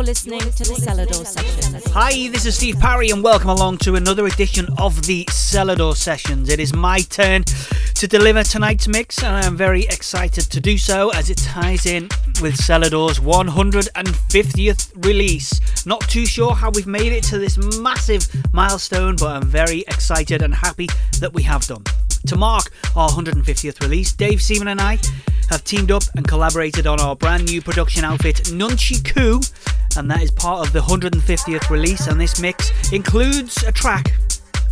You're listening to the Selador Sessions. Hi, this is Steve Parry, and welcome along to another edition of the Selador Sessions. It is my turn to deliver tonight's mix, and I am very excited to do so as it ties in with Selador's 150th release. Not too sure how we've made it to this massive milestone, but I'm very excited and happy that we have done. To mark our 150th release, Dave Seaman and I have teamed up and collaborated on our brand new production outfit, Nunchi Koo, and that is part of the 150th release. And this mix includes a track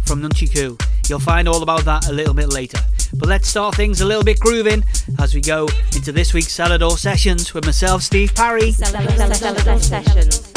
from Nunchi Koo. You'll find all about that a little bit later. But let's start things a little bit grooving as we go into this week's Selador sessions with myself, Steve Parry. Selador Sessions.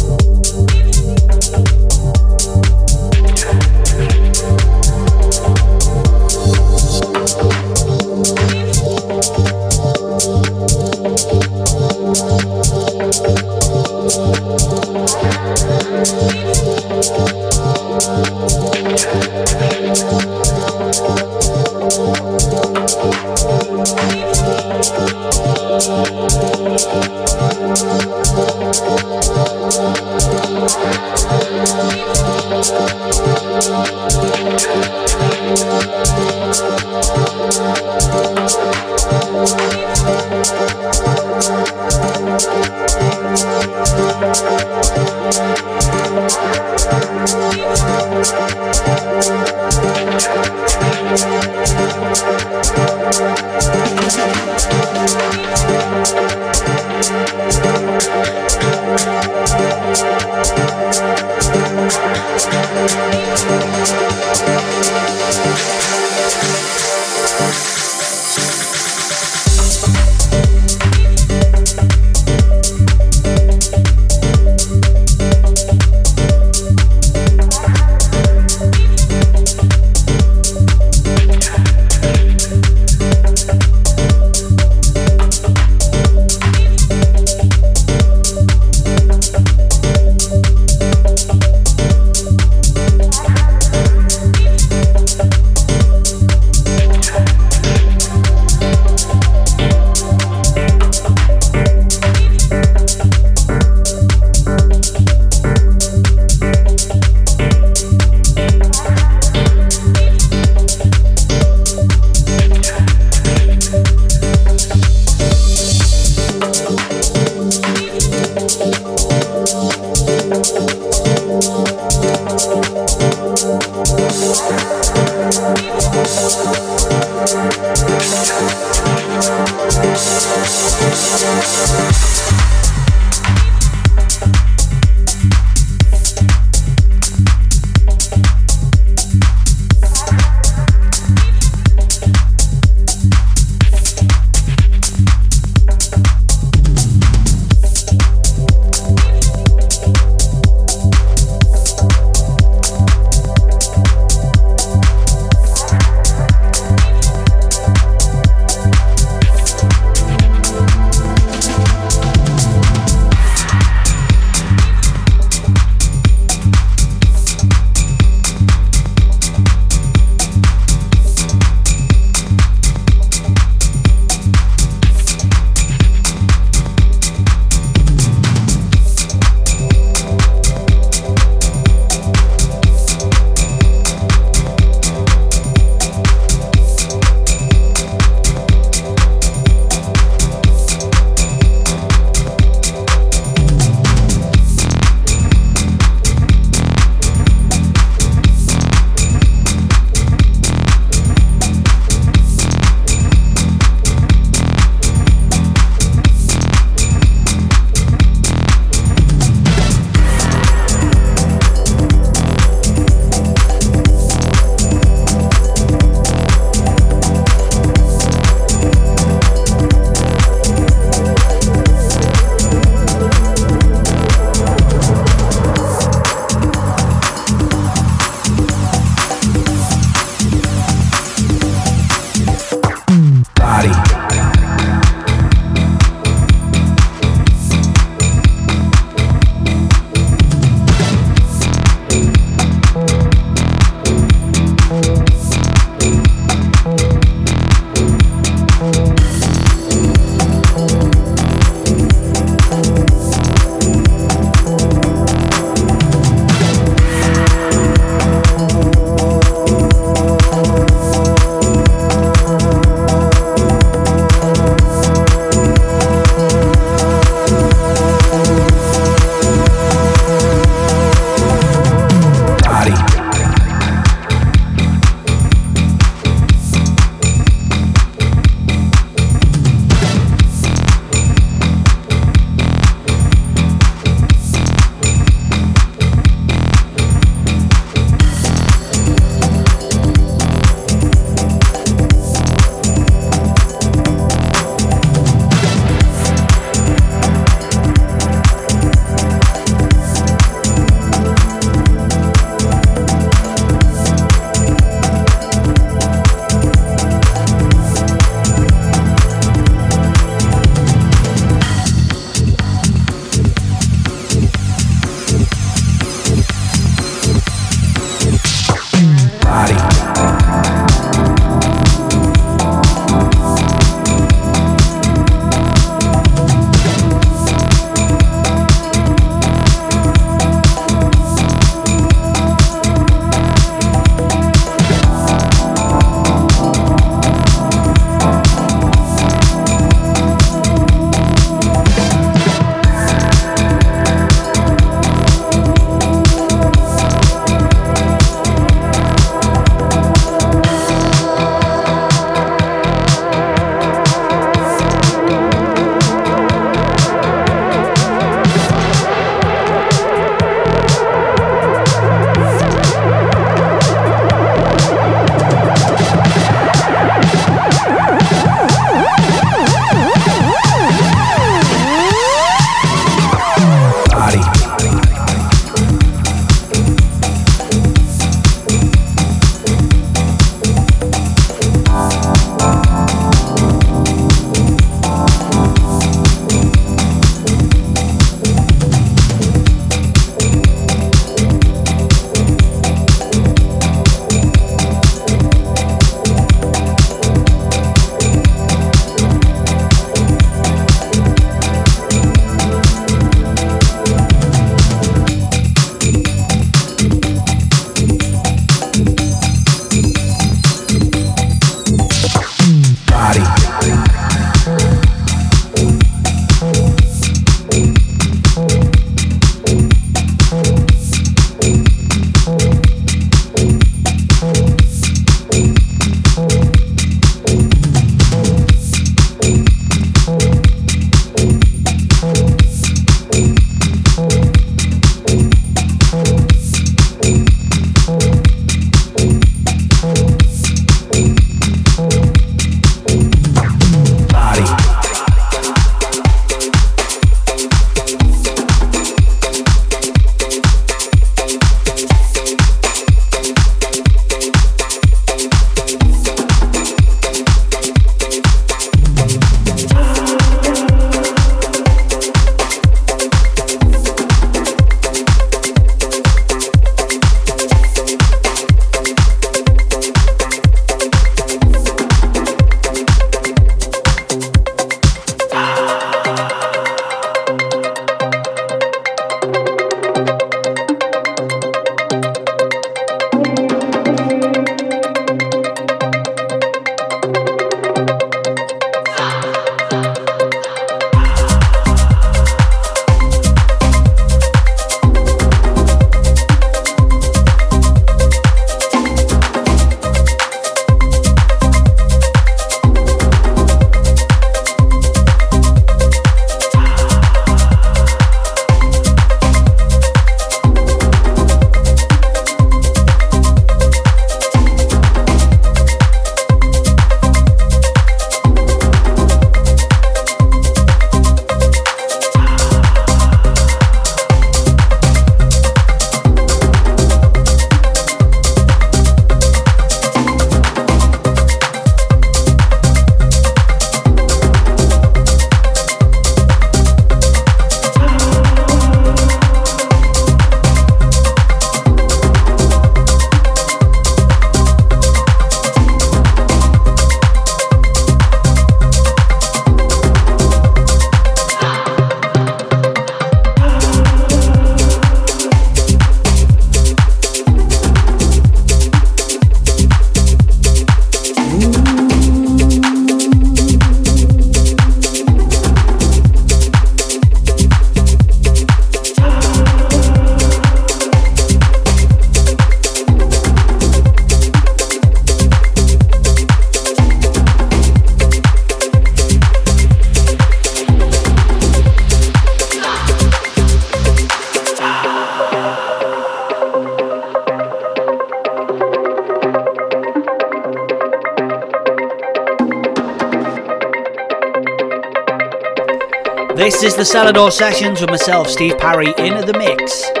This is the Selador Sessions with myself, Steve Parry, in the mix.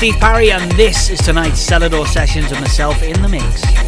Steve Parry, and this is tonight's Selador Sessions of myself in the mix.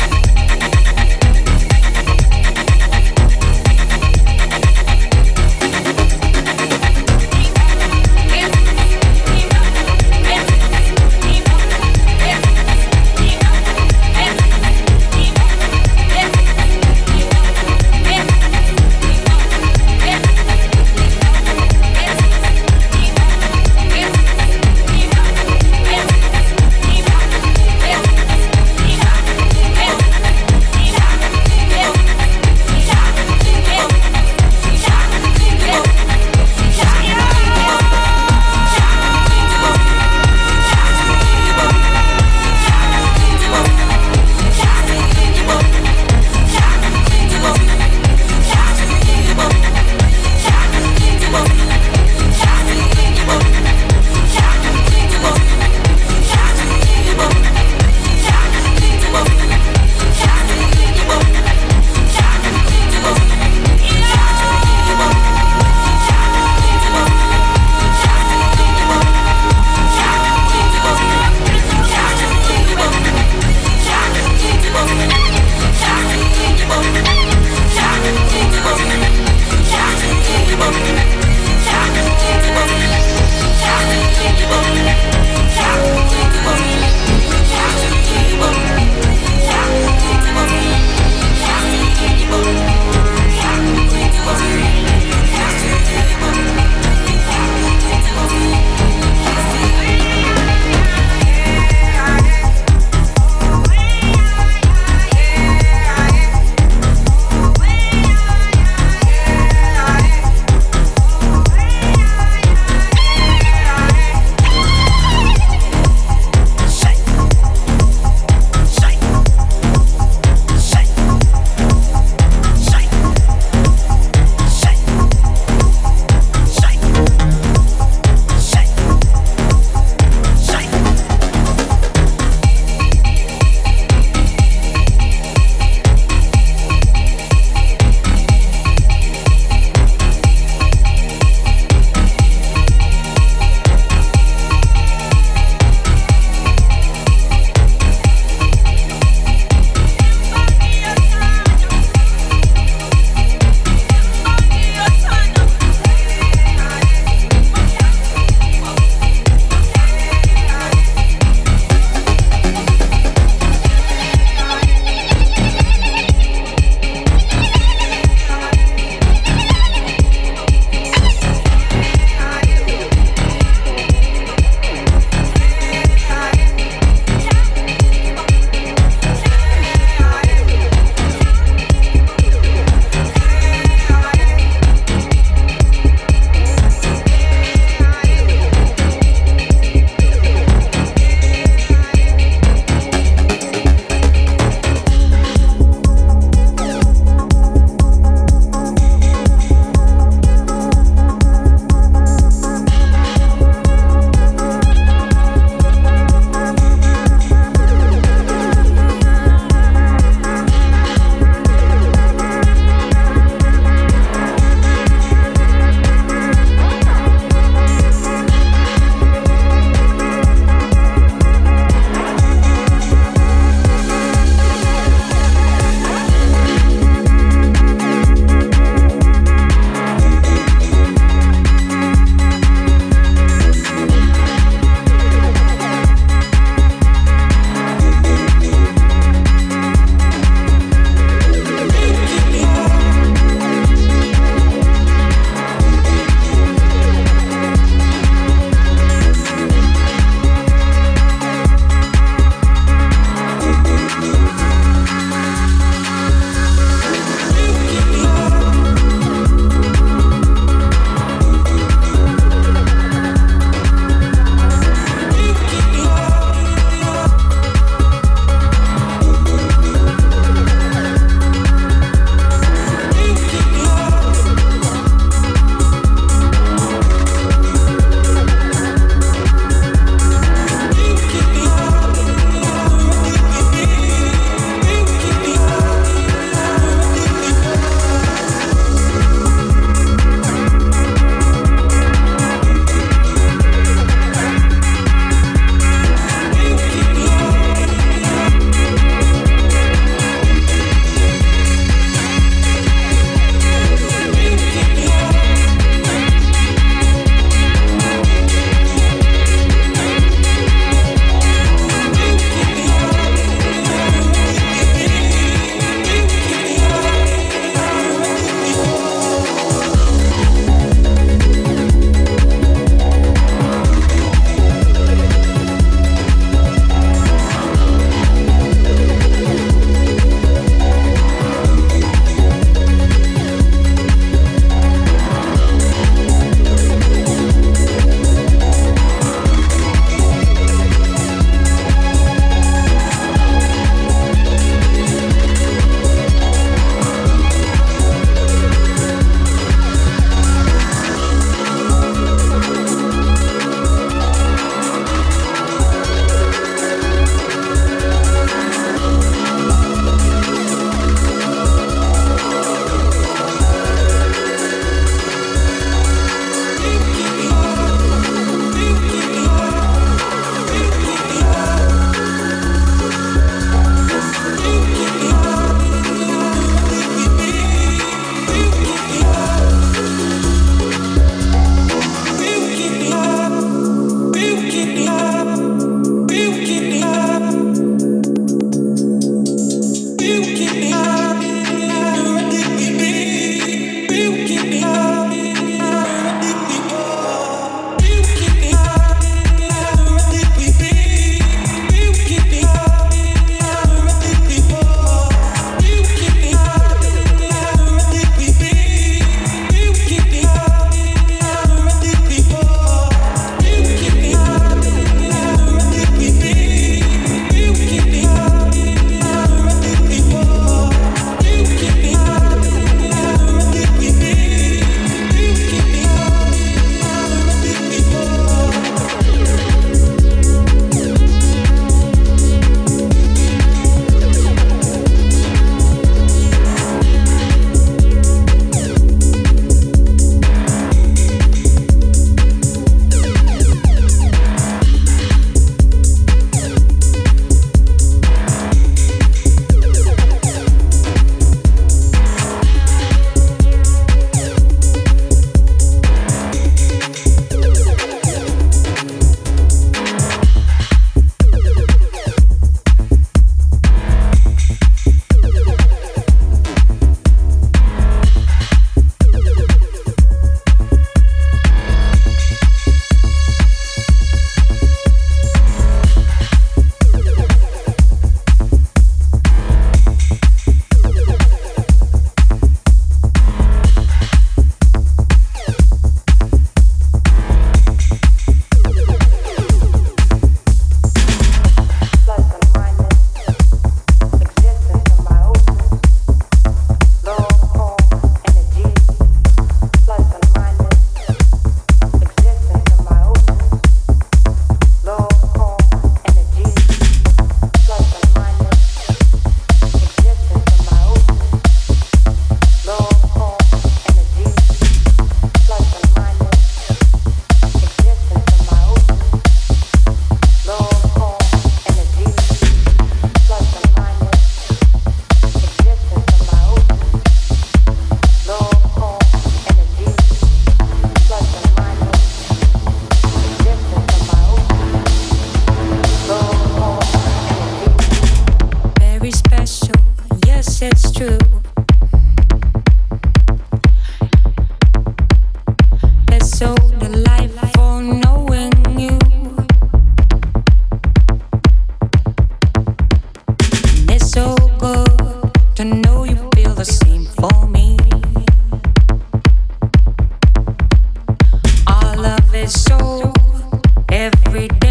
every day.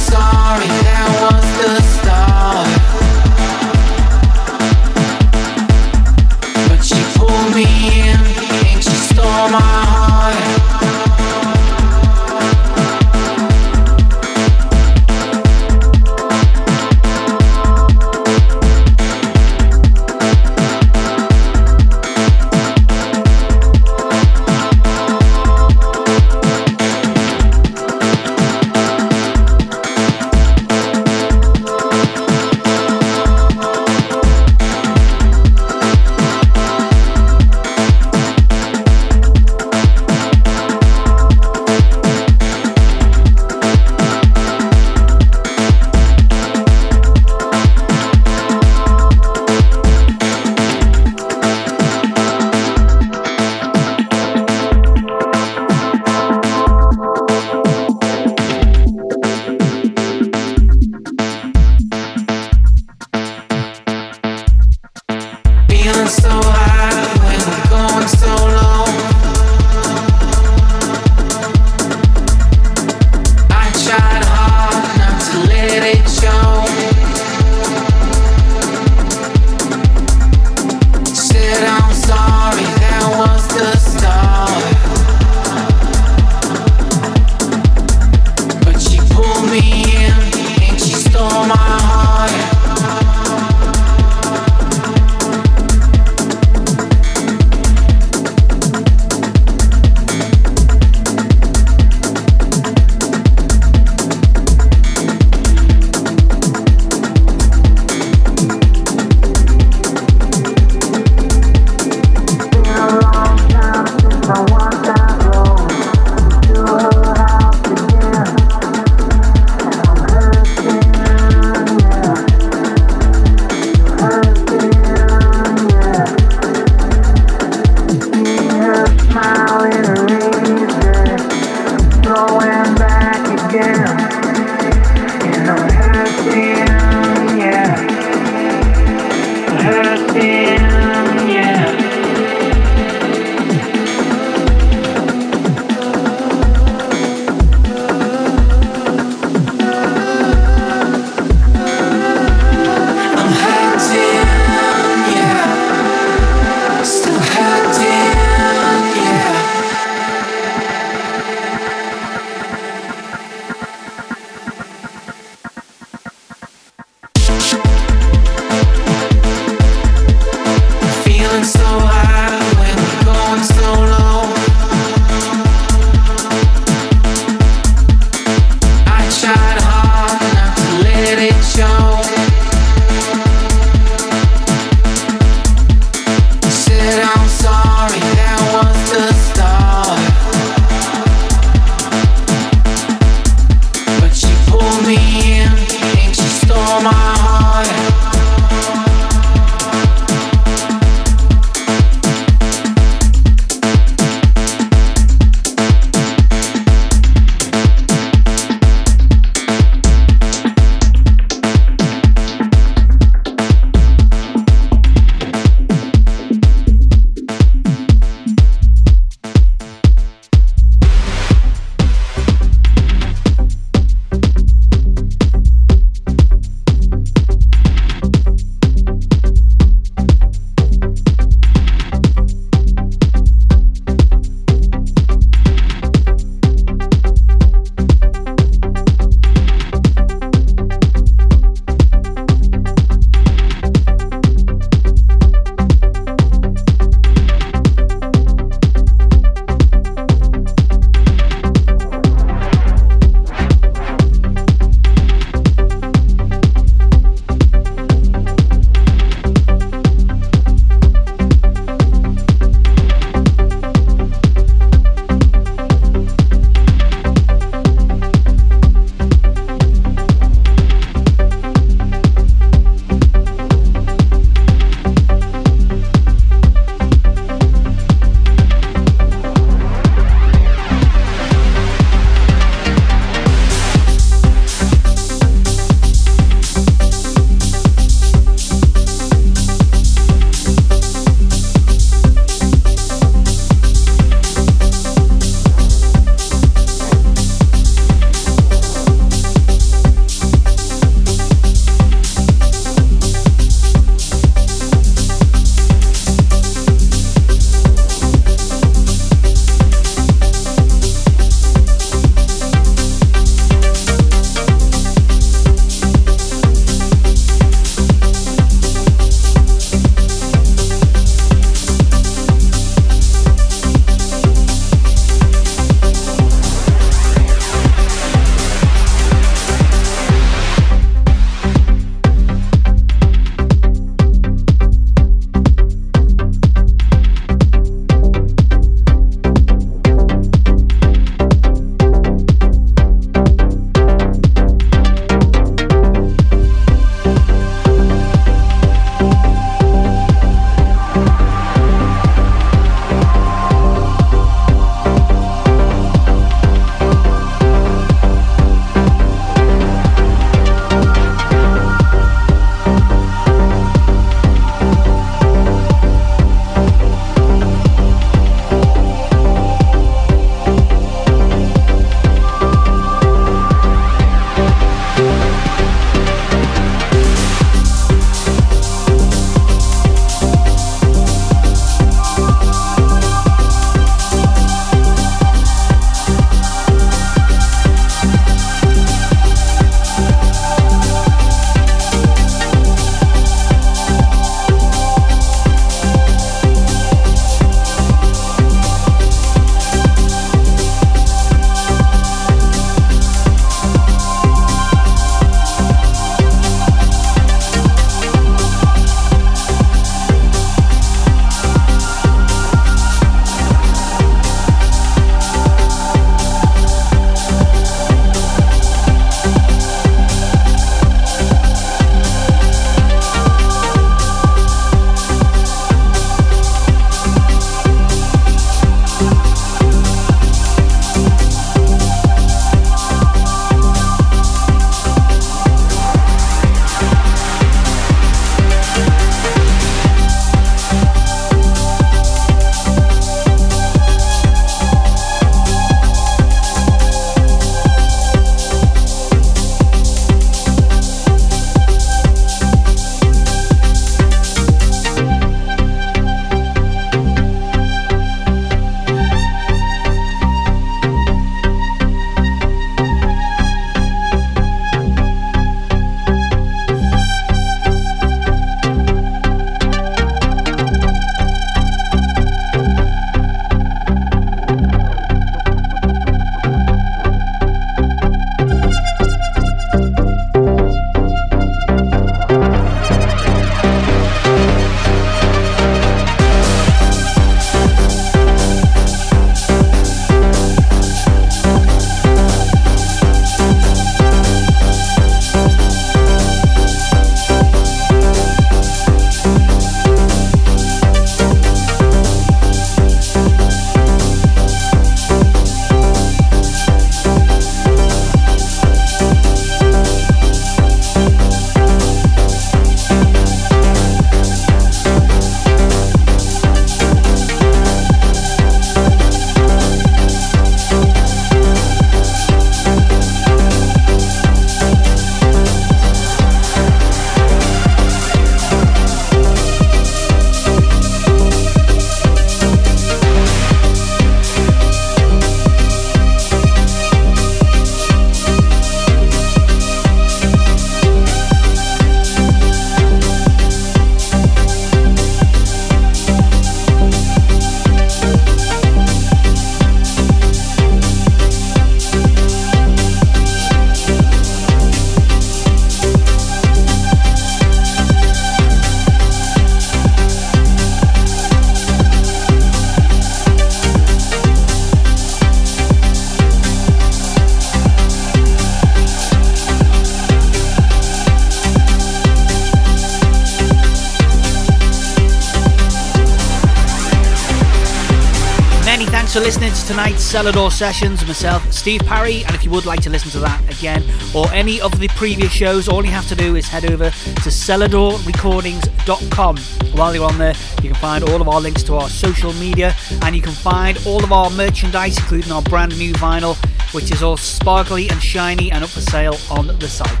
Selador Sessions. Myself, Steve Parry, and if you would like to listen to that again or any of the previous shows, all you have to do is head over to seladorrecordings.com. While you're on there, you can find all of our links to our social media and you can find all of our merchandise, including our brand new vinyl, which is all sparkly and shiny and up for sale on the site.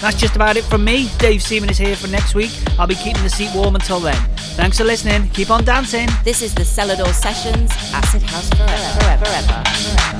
That's just about it from me. Dave Seaman is here for next week. I'll be keeping the seat warm until then. Thanks for listening. Keep on dancing. This is the Selador Sessions Acid House Forever. forever, forever, forever.